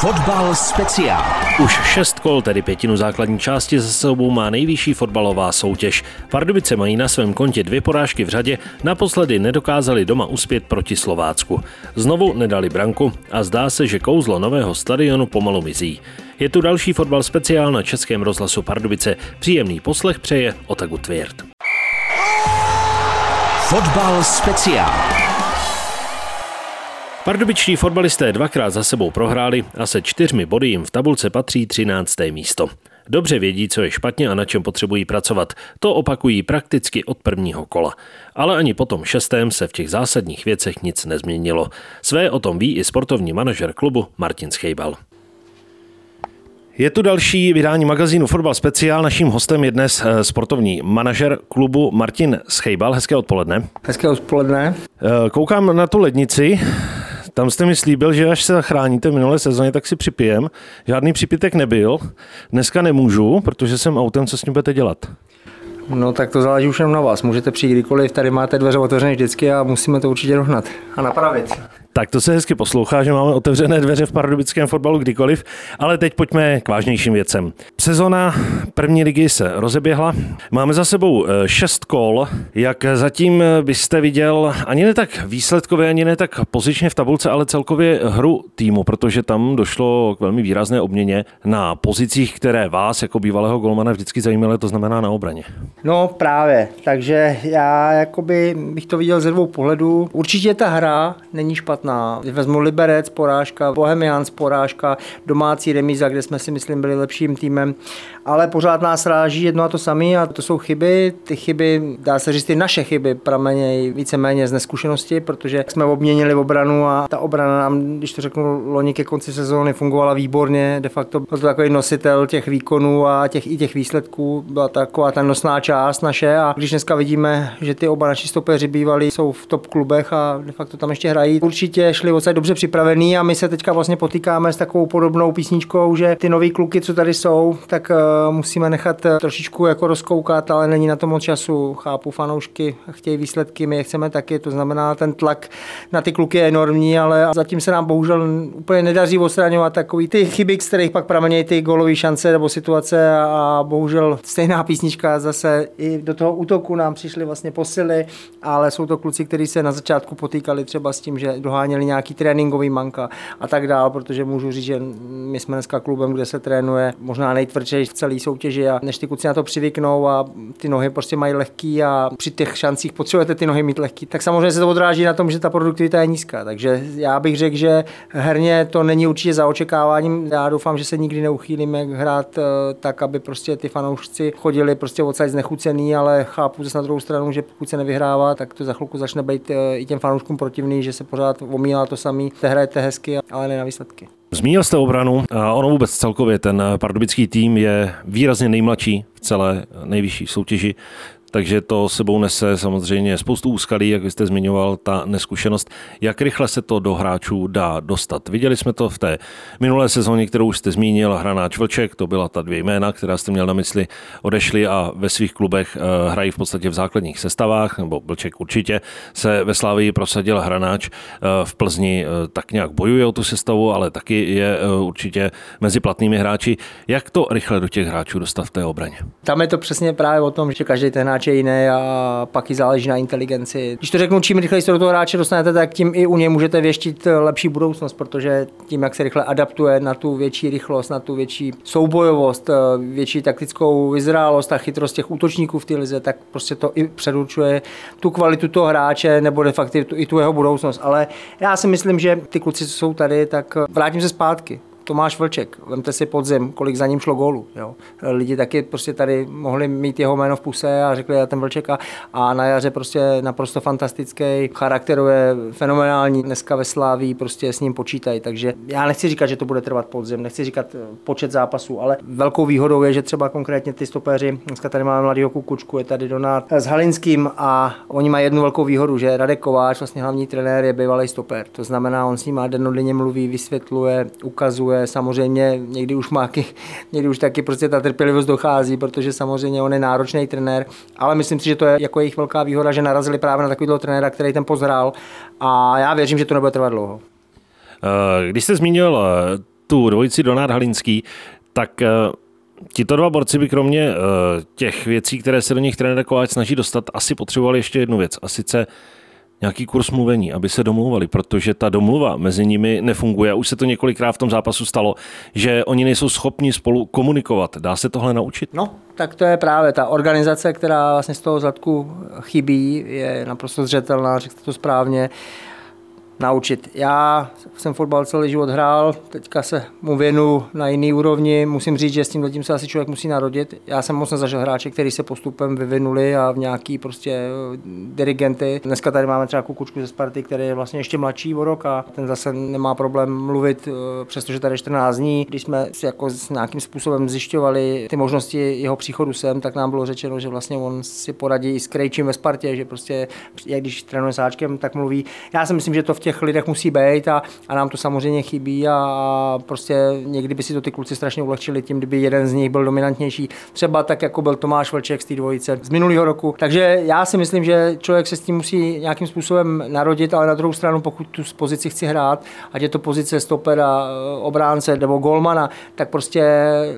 Fotbal speciál. Už šest kol, tedy pětinu základní části za sebou má nejvyšší fotbalová soutěž. Pardubice mají na svém kontě dvě porážky v řadě, naposledy nedokázali doma uspět proti Slovácku. Znovu nedali branku a zdá se, že kouzlo nového stadionu pomalu mizí. Je tu další fotbal speciál na Českém rozhlasu Pardubice. Příjemný poslech přeje Otagu Tvěrt. Fotbal speciál. Pardubičtí fotbalisté dvakrát za sebou prohráli a se čtyřmi body jim v tabulce patří 13. místo. Dobře vědí, co je špatně a na čem potřebují pracovat. To opakují prakticky od prvního kola. Ale ani po tom šestém se v těch zásadních věcech nic nezměnilo. Své o tom ví i sportovní manažer klubu Martin Schejbal. Je tu další vydání magazínu Fotbal Speciál. Naším hostem je dnes eh, sportovní manažer klubu Martin Schejbal. Hezké odpoledne. Hezké odpoledne. Eh, koukám na tu lednici. Tam jste mi slíbil, že až se zachráníte minulé sezóně, tak si připijem. Žádný připitek nebyl. Dneska nemůžu, protože jsem autem, co s ním budete dělat? No tak to záleží už jenom na vás. Můžete přijít kdykoliv, tady máte dveře otevřené vždycky a musíme to určitě dohnat a napravit. Tak to se hezky poslouchá, že máme otevřené dveře v pardubickém fotbalu kdykoliv, ale teď pojďme k vážnějším věcem. Sezona první ligy se rozeběhla. Máme za sebou eh, šest kol. Jak zatím byste viděl, ani ne tak výsledkově, ani ne tak pozičně v tabulce, ale celkově hru týmu, protože tam došlo k velmi výrazné obměně na pozicích, které vás jako bývalého golmana vždycky zajímaly, to znamená na obraně. No právě, takže já jakoby bych to viděl ze dvou pohledů. Určitě ta hra není špatná špatná. Vezmu Liberec, porážka, Bohemians, porážka, domácí remíza, kde jsme si myslím byli lepším týmem, ale pořád nás ráží jedno a to samé a to jsou chyby. Ty chyby, dá se říct, ty naše chyby pramenějí víceméně z neskušenosti, protože jsme obměnili obranu a ta obrana nám, když to řeknu, loni ke konci sezóny fungovala výborně, de facto byl to takový nositel těch výkonů a těch, i těch výsledků, byla taková ta nosná část naše a když dneska vidíme, že ty oba naši stopeři bývalí jsou v top klubech a de facto tam ještě hrají, určitě určitě šli odsaď dobře připravený a my se teďka vlastně potýkáme s takovou podobnou písničkou, že ty nový kluky, co tady jsou, tak uh, musíme nechat uh, trošičku jako rozkoukat, ale není na to moc času. Chápu, fanoušky chtějí výsledky, my je chceme taky, to znamená, ten tlak na ty kluky je enormní, ale zatím se nám bohužel úplně nedaří odstraňovat takový ty chyby, z kterých pak pramenějí ty golové šance nebo situace a bohužel stejná písnička zase i do toho útoku nám přišly vlastně posily, ale jsou to kluci, kteří se na začátku potýkali třeba s tím, že dohání doháněli nějaký tréninkový manka a tak dál, protože můžu říct, že my jsme dneska klubem, kde se trénuje možná nejtvrdší v celé soutěži a než ty kluci na to přivyknou a ty nohy prostě mají lehký a při těch šancích potřebujete ty nohy mít lehký, tak samozřejmě se to odráží na tom, že ta produktivita je nízká. Takže já bych řekl, že herně to není určitě za očekáváním. Já doufám, že se nikdy neuchýlíme hrát eh, tak, aby prostě ty fanoušci chodili prostě odsaď znechucený, ale chápu zase na druhou stranu, že pokud se nevyhrává, tak to za chvilku začne být eh, i těm fanouškům protivný, že se pořád omílá to samý, hrajete hezky, ale ne na výsledky. Zmínil jste obranu. Ono vůbec celkově ten pardubický tým je výrazně nejmladší v celé nejvyšší soutěži takže to sebou nese samozřejmě spoustu úskalí, jak jste zmiňoval, ta neskušenost. Jak rychle se to do hráčů dá dostat? Viděli jsme to v té minulé sezóně, kterou jste zmínil, hranáč Vlček, to byla ta dvě jména, která jste měl na mysli, odešli a ve svých klubech eh, hrají v podstatě v základních sestavách, nebo Vlček určitě se ve Slávii prosadil hranáč eh, v Plzni, eh, tak nějak bojuje o tu sestavu, ale taky je určitě mezi platnými hráči. Jak to rychle do těch hráčů dostat v té obraně? Tam je to přesně právě o tom, že každý ten je jiný a pak i záleží na inteligenci. Když to řeknu, čím rychleji se do toho hráče dostanete, tak tím i u něj můžete věštit lepší budoucnost, protože tím, jak se rychle adaptuje na tu větší rychlost, na tu větší soubojovost, větší taktickou vyzrálost a chytrost těch útočníků v té lize, tak prostě to i předurčuje tu kvalitu toho hráče nebo de facto i tu jeho budoucnost. Ale já si myslím, že ty kluci, co jsou tady, tak vrátím se zpátky. Tomáš Vlček, vemte si podzim, kolik za ním šlo gólu. Jo. Lidi taky prostě tady mohli mít jeho jméno v puse a řekli, já ten Vlček a, a na jaře prostě naprosto fantastický, charakteru je fenomenální, dneska ve Sláví prostě s ním počítají, takže já nechci říkat, že to bude trvat podzim, nechci říkat eh, počet zápasů, ale velkou výhodou je, že třeba konkrétně ty stopeři, dneska tady máme mladýho Kukučku, je tady Donát s Halinským a oni mají jednu velkou výhodu, že Radek Kováč, vlastně hlavní trenér, je bývalý stoper. To znamená, on s ním dennodenně mluví, vysvětluje, ukazuje, samozřejmě někdy už má, někdy už taky prostě ta trpělivost dochází, protože samozřejmě on je náročný trenér, ale myslím si, že to je jako jejich velká výhoda, že narazili právě na takového trenéra, který ten pozrál a já věřím, že to nebude trvat dlouho. Eh, když jste zmínil eh, tu dvojici Donát Halinský, tak eh, Tito dva borci by kromě uh, těch věcí, které se do nich trenér Kováč snaží dostat, asi potřebovali ještě jednu věc, a sice nějaký kurz mluvení, aby se domluvali, protože ta domluva mezi nimi nefunguje. Už se to několikrát v tom zápasu stalo, že oni nejsou schopni spolu komunikovat. Dá se tohle naučit? No, tak to je právě ta organizace, která vlastně z toho zadku chybí, je naprosto zřetelná, řekl to správně naučit. Já jsem fotbal celý život hrál, teďka se mu věnu na jiný úrovni. Musím říct, že s tím tím se asi člověk musí narodit. Já jsem moc nezažil hráče, který se postupem vyvinuli a v nějaký prostě eh, dirigenty. Dneska tady máme třeba kukučku ze Sparty, který je vlastně ještě mladší o rok a ten zase nemá problém mluvit, eh, přestože tady 14 dní. Když jsme si jako s nějakým způsobem zjišťovali ty možnosti jeho příchodu sem, tak nám bylo řečeno, že vlastně on si poradí i s Krejčím ve Spartě, že prostě, jak když trénuje s Háčkem, tak mluví. Já si myslím, že to v těch lidech musí být a, a nám to samozřejmě chybí a prostě někdy by si to ty kluci strašně ulehčili tím, kdyby jeden z nich byl dominantnější. Třeba tak, jako byl Tomáš Vlček z té dvojice z minulého roku. Takže já si myslím, že člověk se s tím musí nějakým způsobem narodit, ale na druhou stranu, pokud tu pozici chci hrát, ať je to pozice stopera, obránce nebo golmana, tak prostě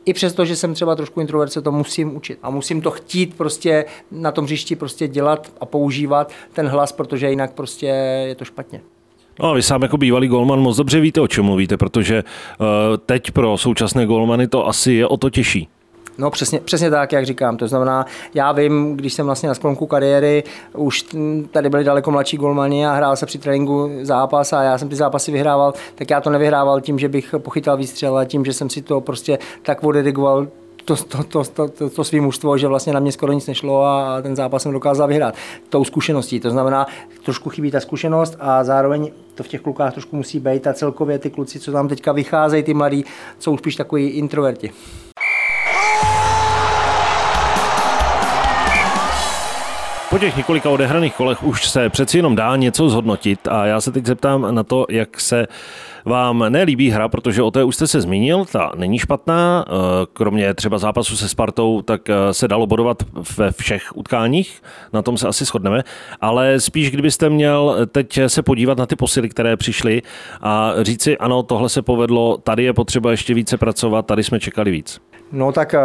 i přesto, že jsem třeba trošku introvert, se to musím učit a musím to chtít prostě na tom hřišti prostě dělat a používat ten hlas, protože jinak prostě je to špatně. No a vy sám jako bývalý golman moc dobře víte, o čem mluvíte, protože uh, teď pro současné golmany to asi je o to těžší. No přesně, přesně tak, jak říkám. To znamená, já vím, když jsem vlastně na sklonku kariéry, už tady byli daleko mladší golmani a hrál se při tréninku zápas a já jsem ty zápasy vyhrával, tak já to nevyhrával tím, že bych pochytal výstřel, ale tím, že jsem si to prostě tak odedigoval to, to, to, to, to, to svým mužstvo, že vlastně na mě skoro nic nešlo a ten zápas jsem dokázal vyhrát tou zkušeností. To znamená, trošku chybí ta zkušenost a zároveň to v těch klukách trošku musí být a celkově ty kluci, co tam teďka vycházejí, ty mladí, jsou spíš takový introverti. Těch několika odehraných kolech už se přeci jenom dá něco zhodnotit a já se teď zeptám na to, jak se vám nelíbí hra, protože o té už jste se zmínil, ta není špatná, eh, kromě třeba zápasu se Spartou, tak eh, se dalo bodovat ve všech utkáních, na tom se asi shodneme, ale spíš kdybyste měl teď se podívat na ty posily, které přišly a říci, ano, tohle se povedlo, tady je potřeba ještě více pracovat, tady jsme čekali víc. No tak eh,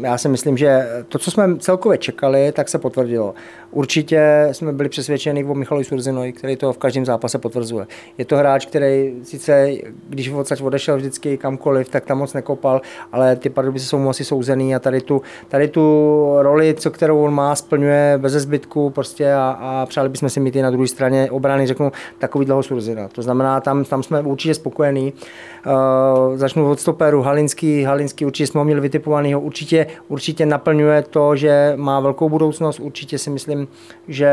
já si myslím, že to, co jsme celkově čekali, tak se potvrdilo. Určitě jsme byli přesvědčeni o Michalovi Surzinovi, který to v každém zápase potvrzuje. Je to hráč, který sice, když odsaď odešel vždycky kamkoliv, tak tam moc nekopal, ale ty Pardubice jsou mu asi souzený a tady tu, tady tu roli, co kterou on má, splňuje bez zbytku prostě a, a přáli bychom si mít i na druhé straně obrany, řeknu, takový dlouho Surzina. To znamená, tam, tam jsme určitě spokojení. Uh, začnu od stoperu, Halinský, Halinský určitě jsme ho měli vytipovaný, určitě, určitě naplňuje to, že má velkou budoucnost, určitě si myslím, že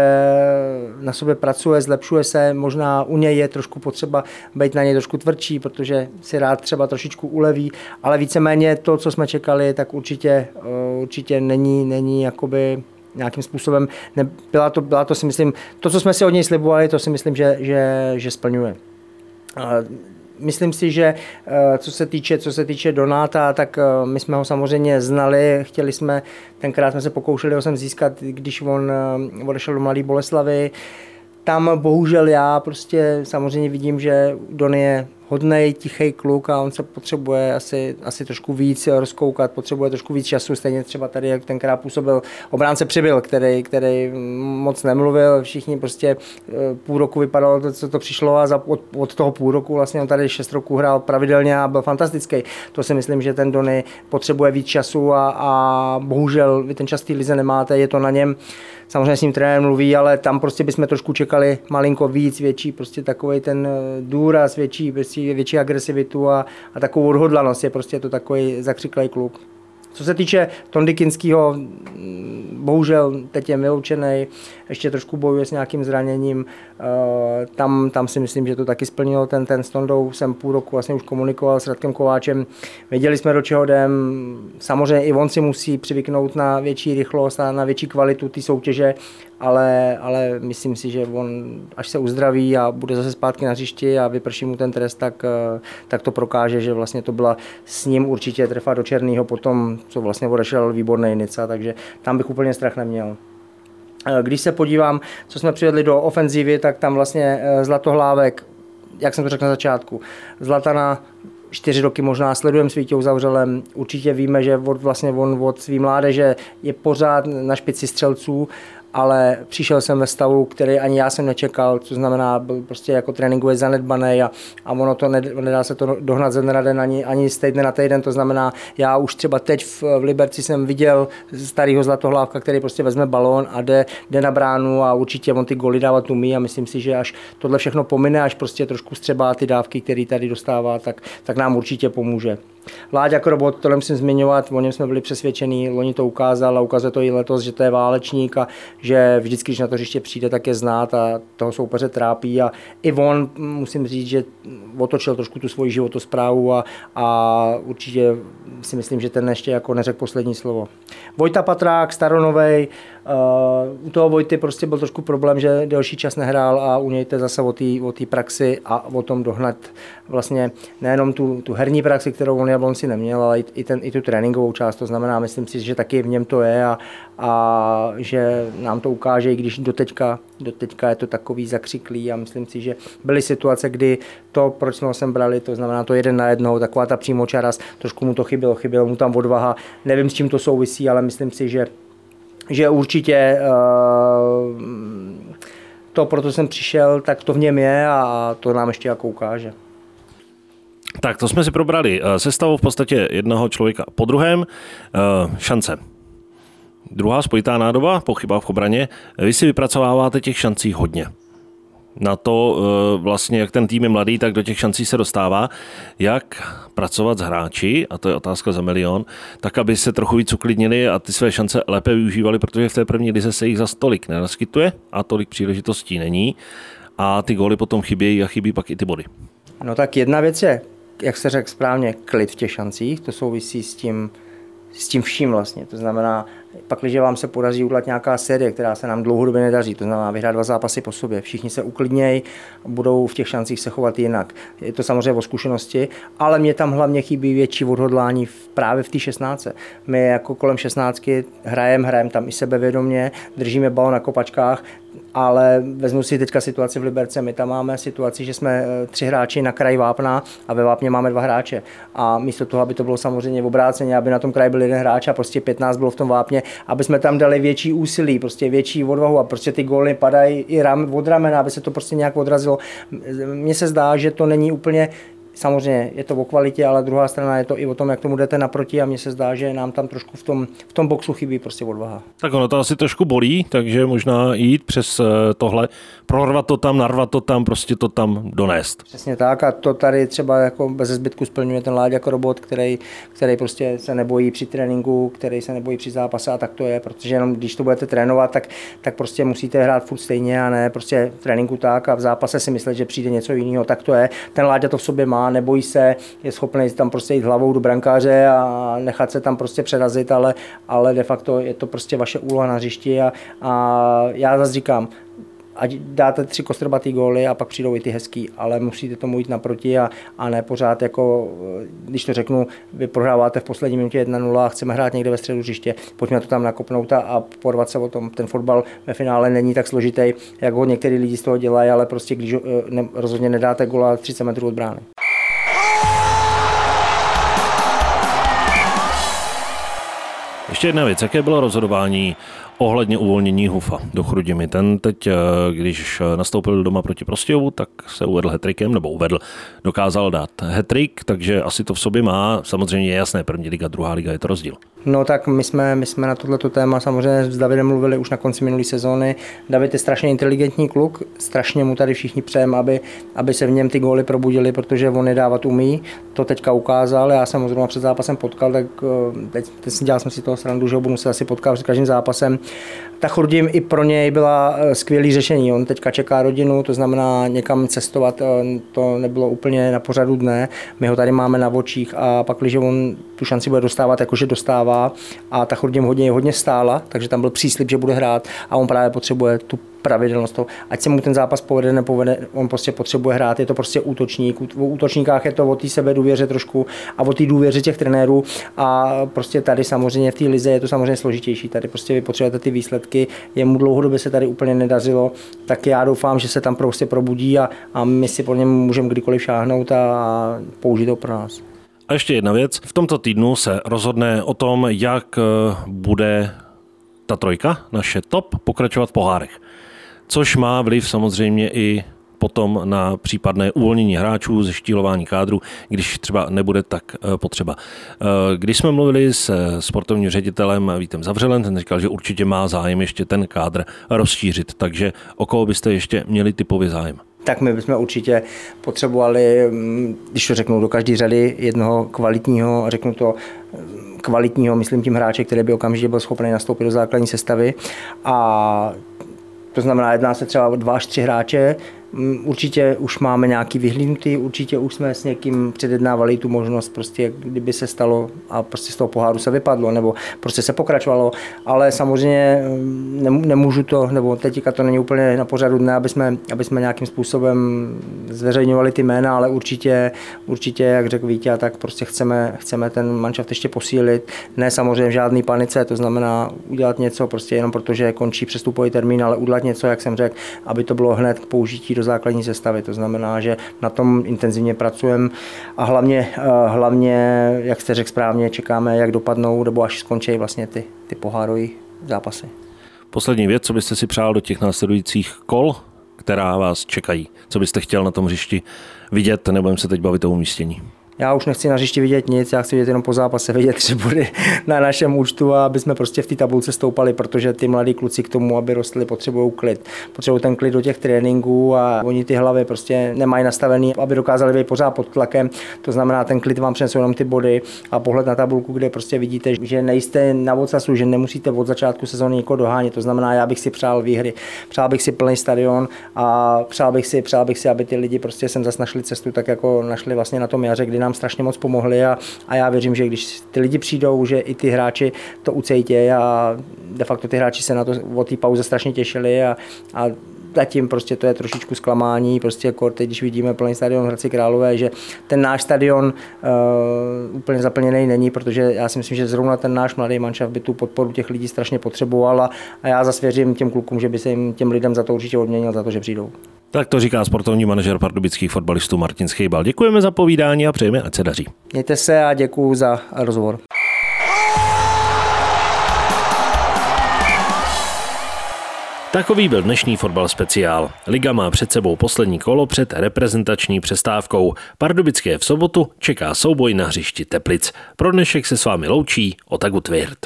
na sobě pracuje, zlepšuje se, možná u něj je trošku potřeba být na něj trošku tvrdší, protože si rád třeba trošičku uleví, ale víceméně to, co jsme čekali, tak určitě, eh, určitě není, není jakoby nějakým způsobem, ne, byla, to, byla to si myslím, to, co jsme si od něj slibovali, to si myslím, že, že, že splňuje myslím si, že eh, co se týče, co se týče Donáta, tak eh, my jsme ho samozřejmě znali, chtěli jsme, tenkrát jsme se pokoušeli ho sem získat, když on eh, odešel do Mladé Boleslavy. Tam bohužel já prostě samozřejmě vidím, že Don je hodný, tichý kluk a on se potřebuje asi, asi trošku víc rozkoukat, potřebuje trošku víc času, stejně třeba tady, jak tenkrát působil obránce Přibyl, který, který moc nemluvil, všichni prostě eh, půl roku vypadalo to, co to přišlo a za, od, od toho půl roku vlastně on tady šest roků hrál pravidelně a byl fantastický. To si myslím, že ten Dony potřebuje víc času a, a bohužel vy ten čas lize nemáte, je to na něm samozřejmě s ním trenér mluví, ale tam prostě bychom trošku čekali malinko víc, větší prostě takový ten eh, důraz, větší, větší, větší agresivitu a, a takovou odhodlanost. Je prostě to takový zakřiklý klub. Co se týče Tondikinského, bohužel teď je vyloučený, ještě trošku bojuje s nějakým zraněním. Eh, tam, tam si myslím, že to taky splnilo ten, ten s Tondou. Jsem půl roku vlastně už komunikoval s Radkem Kováčem. Věděli jsme, do čeho jdem. Samozřejmě i on si musí přivyknout na větší rychlost a na větší kvalitu té soutěže, ale, ale myslím si, že on, až se uzdraví a bude zase zpátky na hřišti a vyprší mu ten trest, tak, eh, tak to prokáže, že vlastně to byla s ním určitě trefa do černého potom, co vlastně odešel výborný Nica, takže tam bych úplně strach neměl. Eh, když se podívám, co jsme přivedli do ofenzívy, tak tam vlastně eh, Zlatohlávek, jak jsem to řekl na začátku, Zlatana čtyři roky možná sledujeme s Vítěou Zavřelem. Určitě víme, že od, vlastně on od svý mládeže je pořád na špici střelců ale přišel jsem ve stavu, který ani já jsem nečekal, co znamená, byl prostě jako tréninkově zanedbaný a, a ono to nedá se to dohnat ze dne na den ani, ani z týdne na týden, to znamená, já už třeba teď v, v Liberci jsem viděl starého zlatohlávka, který prostě vezme balón a jde, jde na bránu a určitě on ty goly dávat umí a myslím si, že až tohle všechno pomine, až prostě trošku střebá ty dávky, které tady dostává, tak, tak nám určitě pomůže. Láďa Krobot, to nemusím zmiňovat, o něm jsme byli přesvědčení, loni to ukázal a ukazuje to i letos, že to je válečník a že vždycky, když na to hřiště přijde, tak je znát a toho soupeře trápí a i on, musím říct, že otočil trošku tu svoji životosprávu a, a určitě si myslím, že ten ještě jako neřekl poslední slovo. Vojta Patrák, Staronovej, uh, u toho Vojty prostě byl trošku problém, že delší čas nehrál a u něj to zase o té praxi a o tom dohnat vlastně nejenom tu, tu herní praxi, kterou on Jablonci neměl, ale i, ten, i tu tréninkovou část. To znamená, myslím si, že taky v něm to je a, a že nám to ukáže, i když doteďka, doteďka je to takový zakřiklý a myslím si, že byly situace, kdy to, proč jsme ho sem brali, to znamená to jeden na jednou, taková ta přímočaras, trošku mu to chybělo, chybělo mu tam odvaha, nevím, s čím to souvisí, ale myslím si, že, že určitě uh, to, proto jsem přišel, tak to v něm je a to nám ještě jako ukáže. Tak to jsme si probrali. Eh, Sestavou v podstatě jednoho člověka po druhém. Eh, šance. Druhá spojitá nádoba, pochyba v obraně. Vy si vypracováváte těch šancí hodně. Na to eh, vlastně, jak ten tým je mladý, tak do těch šancí se dostává. Jak pracovat s hráči, a to je otázka za milion, tak aby se trochu víc uklidnili a ty své šance lépe využívali, protože v té první lize se jich za tolik nenaskytuje a tolik příležitostí není. A ty góly potom chybějí a chybí pak i ty body. No tak jedna věc je jak se řekl správně, klid v těch šancích, to souvisí s tím, s tím vším vlastně. To znamená, pak, když vám se podaří udělat nějaká série, která se nám dlouhodobě nedaří, to znamená vyhrát dva zápasy po sobě, všichni se uklidnějí, budou v těch šancích se chovat jinak. Je to samozřejmě o zkušenosti, ale mě tam hlavně chybí větší odhodlání v, právě v té 16. My jako kolem 16 hrajeme, hrajeme tam i sebevědomě, držíme balon na kopačkách, ale vezmu si teďka situaci v Liberce. My tam máme situaci, že jsme eh, tři hráči na kraji Vápna a ve Vápně máme dva hráče. A místo toho, aby to bylo samozřejmě obráceně, aby na tom kraji byl jeden hráč a prostě 15 bylo v tom Vápně, aby jsme tam dali větší úsilí, prostě větší odvahu a prostě ty góly padají i ram, od ramena, aby se to prostě nějak odrazilo. Mně se zdá, že to není úplně Samozřejmě je to o kvalitě, ale druhá strana je to i o tom, jak tomu jdete naproti a mně se zdá, že nám tam trošku v tom, v tom boxu chybí prostě odvaha. Tak ono to asi trošku bolí, takže možná jít přes eh, tohle, prorvat to tam, narvat to tam, prostě to tam donést. Přesně tak a to tady třeba jako bez zbytku splňuje ten Láďa jako robot, který, který prostě se nebojí při tréninku, který se nebojí při zápase a tak to je, protože jenom když to budete trénovat, tak, tak prostě musíte hrát furt stejně a ne prostě v tréninku tak a v zápase si myslet, že přijde něco jiného, tak to je. Ten Láďa to v sobě má, nebojí se, je schopný tam prostě jít hlavou do brankáře a nechat se tam prostě přerazit, ale, ale de facto je to prostě vaše úloha na hřišti a, a já zase říkám, ať dáte tři kostrbatý góly a pak přijdou i ty hezký, ale musíte tomu jít naproti a, a ne pořád jako, když to řeknu, vy prohráváte v poslední minutě 1-0 a chceme hrát někde ve středu hřiště, pojďme to tam nakopnout a, a porvat se o tom. Ten fotbal ve finále není tak složitý, jak ho některý lidi z toho dělají, ale prostě když eh, ne, rozhodně nedáte gola 30 metrů od brány. Ještě jedna věc, jaké bylo rozhodování ohledně uvolnění Hufa do Chrudimi. Ten teď, eh, když nastoupil doma proti Prostějovu, tak se uvedl hetrikem, nebo uvedl, dokázal dát hetrik, takže asi to v sobě má. Samozřejmě je jasné, první liga, druhá liga, je to rozdíl. No tak my jsme, my jsme na tohleto téma samozřejmě s Davidem mluvili už na konci minulé sezóny. David je strašně inteligentní kluk, strašně mu tady všichni přejeme, aby, aby se v něm ty góly probudili, protože on je dávat umí. To teďka ukázal, já jsem ho zrovna před zápasem potkal, tak eh, teď, teď dělal jsem si toho srandu, že ho budu se asi potkat s každým zápasem. Ta Churdim i pro něj byla eh, skvělé řešení. On teďka čeká rodinu, to znamená někam cestovat, eh, to nebylo úplně na pořadu dne. My ho tady máme na očích a pak, když on tu šanci bude dostávat, jakože dostává, a ta chodně hodně, hodně stála, takže tam byl příslip, že bude hrát a on právě potřebuje tu pravidelnost toho. Ať se mu ten zápas povede, nepovede, on prostě potřebuje hrát, je to prostě útočník. V útočníkách je to o té sebe důvěře trošku a o té důvěře těch trenérů a prostě tady samozřejmě v té lize je to samozřejmě složitější. Tady prostě vy potřebujete ty výsledky, jemu dlouhodobě se tady úplně nedařilo, tak já doufám, že se tam prostě probudí a, a my si po něm můžeme kdykoliv šáhnout a, a použít to pro nás. A ještě jedna věc. V tomto týdnu se rozhodne o tom, jak eh, bude ta trojka, naše top, pokračovat v pohárech což má vliv samozřejmě i potom na případné uvolnění hráčů, zeštílování kádru, když třeba nebude tak eh, potřeba. Eh, když jsme mluvili s sportovním ředitelem Vítem Zavřelen, ten říkal, že určitě má zájem ještě ten kádr rozšířit, takže o koho byste ještě měli typový zájem? tak my bychom určitě potřebovali, mm, když to řeknu do každé řady, jednoho kvalitního, řeknu to mm, kvalitního, myslím tím hráče, který by okamžitě byl schopný nastoupit do základní sestavy a to znamená, jedná se třeba o dva až tři hráče, určitě už máme nějaký vyhlídnutý, určitě už jsme s někým předjednávali tu možnost, prostě kdyby se stalo a prostě z toho poháru se vypadlo, nebo prostě se pokračovalo, ale samozřejmě mm, nemůžu to, nebo teďka to není úplně na pořadu dne, aby jsme, aby jsme nějakým způsobem zveřejňovali ty jména, ale určitě, určitě jak řekl Vítě, tak prostě chceme, chceme ten manšaft ještě posílit. Ne samozřejmě v žádný panice, to znamená udělat něco prostě jenom protože končí přestupový termín, ale udělat něco, jak jsem řekl, aby to bylo hned k použití do základní sestavy. To znamená, že na tom intenzivně pracujeme a hlavně, eh, hlavně, jak jste řekl správně, čekáme, jak dopadnou, nebo až skončí vlastně ty, ty pohárové zápasy. Poslední věc, co byste si přál do těch následujících kol, která vás čekají? Co byste chtěl na tom hřišti vidět? Nebudeme se teď bavit o umístění. Já už nechci na hřišti vidět nic, já chci vidět jenom po zápase, vidět tři body na našem účtu a aby jsme prostě v té tabulce stoupali, protože ty mladí kluci k tomu, aby rostli, potřebují klid. Potřebují ten klid do těch tréninků a oni ty hlavy prostě nemají nastavený, aby dokázali být pořád pod tlakem. To znamená, ten klid vám přinesou jenom ty body a pohled na tabulku, kde prostě vidíte, že nejste na odsasu, že nemusíte od začátku sezóny někoho dohánět. To znamená, já bych si přál výhry, přál bych si plný stadion a přál bych si, přál bych si, aby ty lidi prostě sem zase našli cestu, tak jako našli vlastně na tom jaře, kdy nám strašně moc pomohli a, a já věřím, že když ty lidi přijdou, že i ty hráči to ucejtě a de facto ty hráči se na to o té pauze strašně těšili a, a zatím prostě to je trošičku zklamání, prostě jako teď, když vidíme plný stadion Hradci Králové, že ten náš stadion uh, úplně zaplněný není, protože já si myslím, že zrovna ten náš mladý manšaft by tu podporu těch lidí strašně potřeboval a, a já zasvěřím těm klukům, že by se jim těm lidem za to určitě odměnil, za to, že přijdou. Tak to říká sportovní manažer pardubických fotbalistů Martin Schejbal. Děkujeme za povídání a přejeme, ať se daří. Mějte se a děkuji za rozhovor. Takový byl dnešní fotbal speciál. Liga má před sebou poslední kolo před reprezentační přestávkou. Pardubické v sobotu čeká souboj na hřišti Teplic. Pro dnešek se s vámi loučí Otagu Tvirt.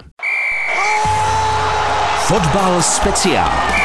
Fotbal speciál.